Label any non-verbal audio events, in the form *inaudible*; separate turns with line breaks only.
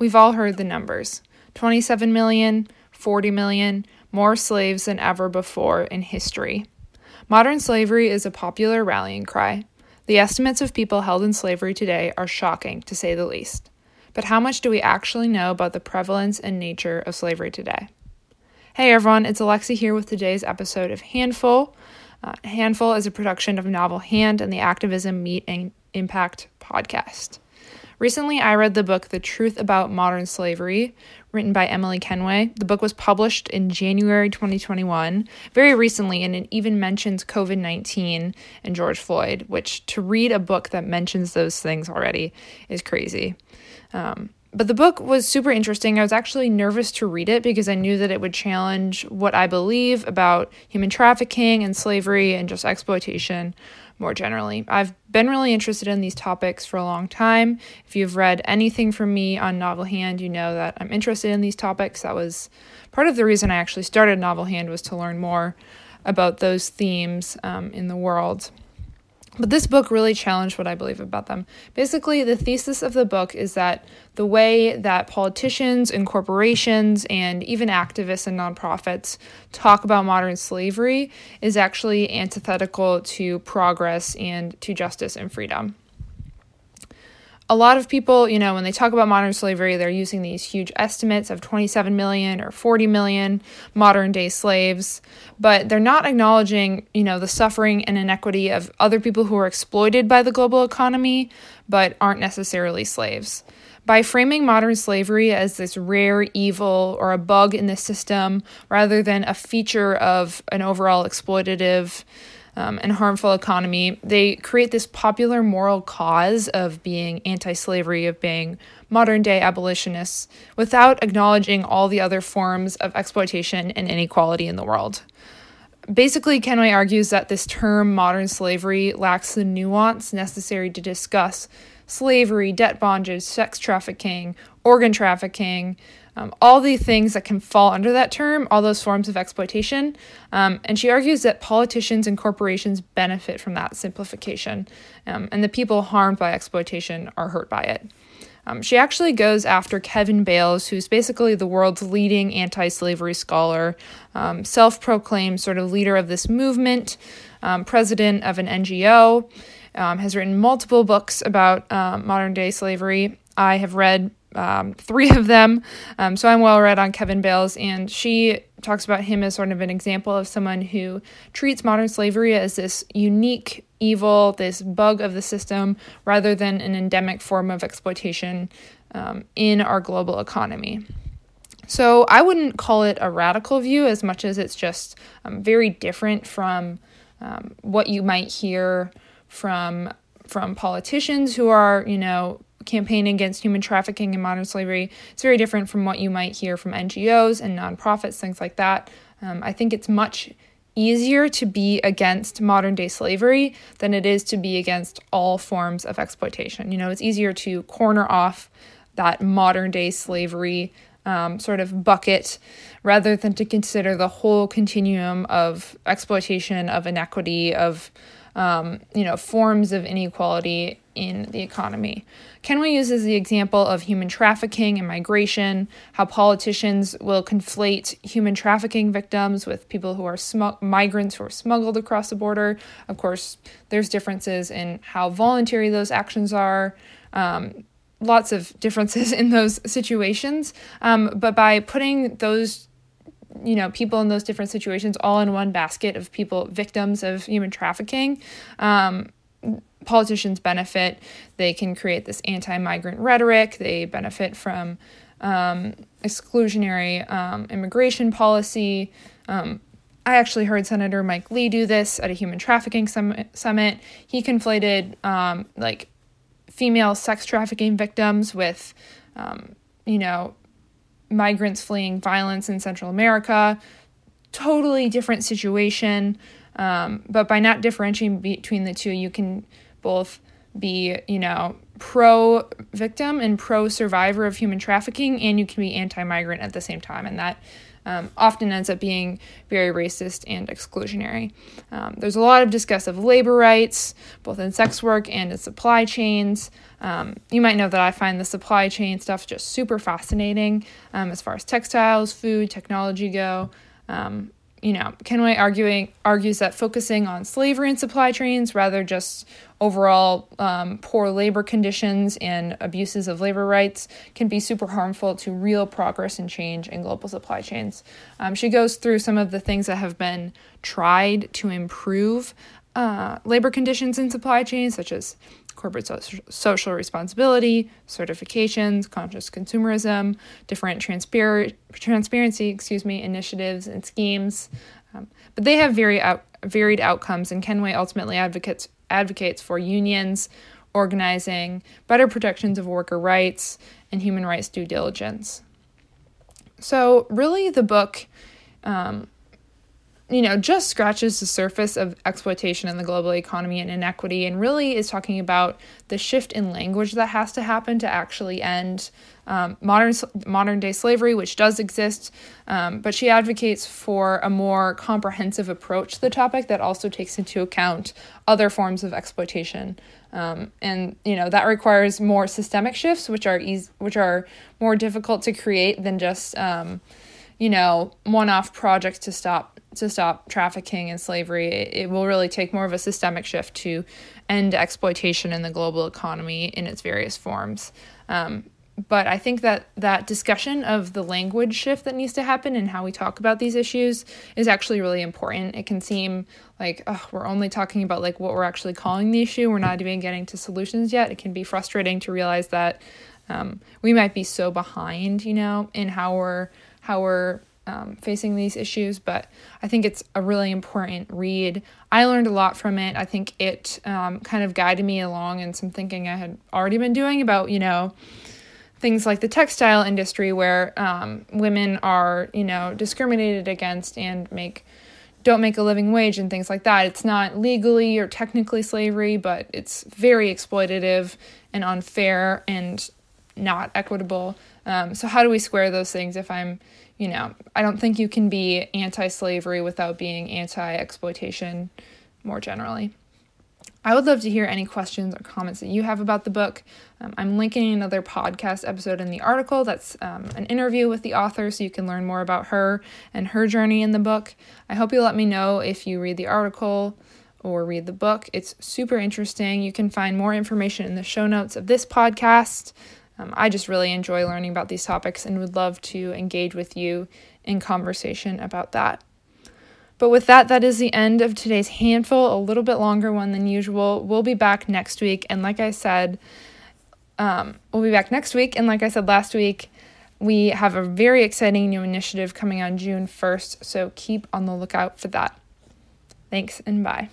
we've all heard the numbers 27 million, 40 million, more slaves than ever before in history. Modern slavery is a popular rallying cry. The estimates of people held in slavery today are shocking, to say the least. But how much do we actually know about the prevalence and nature of slavery today? Hey everyone, it's Alexi here with today's episode of Handful. Uh, Handful is a production of Novel Hand and the Activism Meet and Impact podcast. Recently, I read the book The Truth About Modern Slavery, written by Emily Kenway. The book was published in January 2021, very recently, and it even mentions COVID 19 and George Floyd, which to read a book that mentions those things already is crazy. Um, but the book was super interesting. I was actually nervous to read it because I knew that it would challenge what I believe about human trafficking and slavery and just exploitation more generally. I've been really interested in these topics for a long time. If you've read anything from me on Novel Hand, you know that I'm interested in these topics. That was part of the reason I actually started Novel Hand was to learn more about those themes um, in the world. But this book really challenged what I believe about them. Basically, the thesis of the book is that the way that politicians and corporations and even activists and nonprofits talk about modern slavery is actually antithetical to progress and to justice and freedom a lot of people, you know, when they talk about modern slavery, they're using these huge estimates of 27 million or 40 million modern day slaves, but they're not acknowledging, you know, the suffering and inequity of other people who are exploited by the global economy but aren't necessarily slaves. By framing modern slavery as this rare evil or a bug in the system rather than a feature of an overall exploitative um, and harmful economy, they create this popular moral cause of being anti slavery, of being modern day abolitionists, without acknowledging all the other forms of exploitation and inequality in the world. Basically, Kenway argues that this term modern slavery lacks the nuance necessary to discuss slavery, debt bondage, sex trafficking, organ trafficking, um, all the things that can fall under that term, all those forms of exploitation. Um, and she argues that politicians and corporations benefit from that simplification, um, and the people harmed by exploitation are hurt by it. Um, she actually goes after Kevin Bales, who's basically the world's leading anti slavery scholar, um, self proclaimed sort of leader of this movement, um, president of an NGO. Has written multiple books about modern day slavery. I have read um, three of them. Um, so I'm well read on Kevin Bales, and she talks about him as sort of an example of someone who treats modern slavery as this unique evil, this bug of the system, rather than an endemic form of exploitation um, in our global economy. So I wouldn't call it a radical view as much as it's just um, very different from um, what you might hear from from politicians who are, you know, campaign against human trafficking and modern slavery. It's very different from what you might hear from NGOs and nonprofits, things like that. Um, I think it's much easier to be against modern day slavery than it is to be against all forms of exploitation. You know, it's easier to corner off that modern day slavery um, sort of bucket rather than to consider the whole continuum of exploitation, of inequity, of um, you know forms of inequality in the economy. Kenway uses the example of human trafficking and migration, how politicians will conflate human trafficking victims with people who are migrants who are smuggled across the border. Of course, there's differences in how voluntary those actions are. Um, lots of differences *laughs* in those situations. Um, but by putting those you know people in those different situations all in one basket of people victims of human trafficking um, politicians benefit. They can create this anti migrant rhetoric, they benefit from um, exclusionary um, immigration policy. Um, I actually heard Senator Mike Lee do this at a human trafficking summit. He conflated um, like female sex trafficking victims with, um, you know, migrants fleeing violence in Central America. Totally different situation. Um, but by not differentiating between the two, you can both be, you know, pro victim and pro survivor of human trafficking, and you can be anti migrant at the same time. And that um, often ends up being very racist and exclusionary. Um, there's a lot of discuss of labor rights, both in sex work and in supply chains. Um, you might know that I find the supply chain stuff just super fascinating um, as far as textiles, food, technology go. Um, you know, Kenway arguing argues that focusing on slavery and supply chains rather just overall um, poor labor conditions and abuses of labor rights can be super harmful to real progress and change in global supply chains. Um, she goes through some of the things that have been tried to improve uh, labor conditions in supply chains, such as corporate social responsibility, certifications, conscious consumerism, different transpar- transparency, excuse me, initiatives and schemes. Um, but they have very out- varied outcomes, and Kenway ultimately advocates advocates for unions, organizing, better protections of worker rights, and human rights due diligence. So, really, the book um, you know, just scratches the surface of exploitation in the global economy and inequity, and really is talking about the shift in language that has to happen to actually end um, modern modern day slavery, which does exist. Um, but she advocates for a more comprehensive approach to the topic that also takes into account other forms of exploitation, um, and you know that requires more systemic shifts, which are easy, which are more difficult to create than just um, you know one-off projects to stop to stop trafficking and slavery, it, it will really take more of a systemic shift to end exploitation in the global economy in its various forms. Um, but I think that that discussion of the language shift that needs to happen and how we talk about these issues is actually really important. It can seem like oh, we're only talking about like what we're actually calling the issue. We're not even getting to solutions yet. It can be frustrating to realize that um, we might be so behind, you know, in how we're how we're um, facing these issues, but I think it's a really important read. I learned a lot from it. I think it um, kind of guided me along in some thinking I had already been doing about, you know, things like the textile industry where um, women are, you know, discriminated against and make don't make a living wage and things like that. It's not legally or technically slavery, but it's very exploitative and unfair and not equitable. Um, so how do we square those things if I'm you know, I don't think you can be anti slavery without being anti exploitation more generally. I would love to hear any questions or comments that you have about the book. Um, I'm linking another podcast episode in the article that's um, an interview with the author so you can learn more about her and her journey in the book. I hope you'll let me know if you read the article or read the book. It's super interesting. You can find more information in the show notes of this podcast. Um, I just really enjoy learning about these topics and would love to engage with you in conversation about that. But with that, that is the end of today's handful, a little bit longer one than usual. We'll be back next week. And like I said, um, we'll be back next week. And like I said last week, we have a very exciting new initiative coming on June 1st. So keep on the lookout for that. Thanks and bye.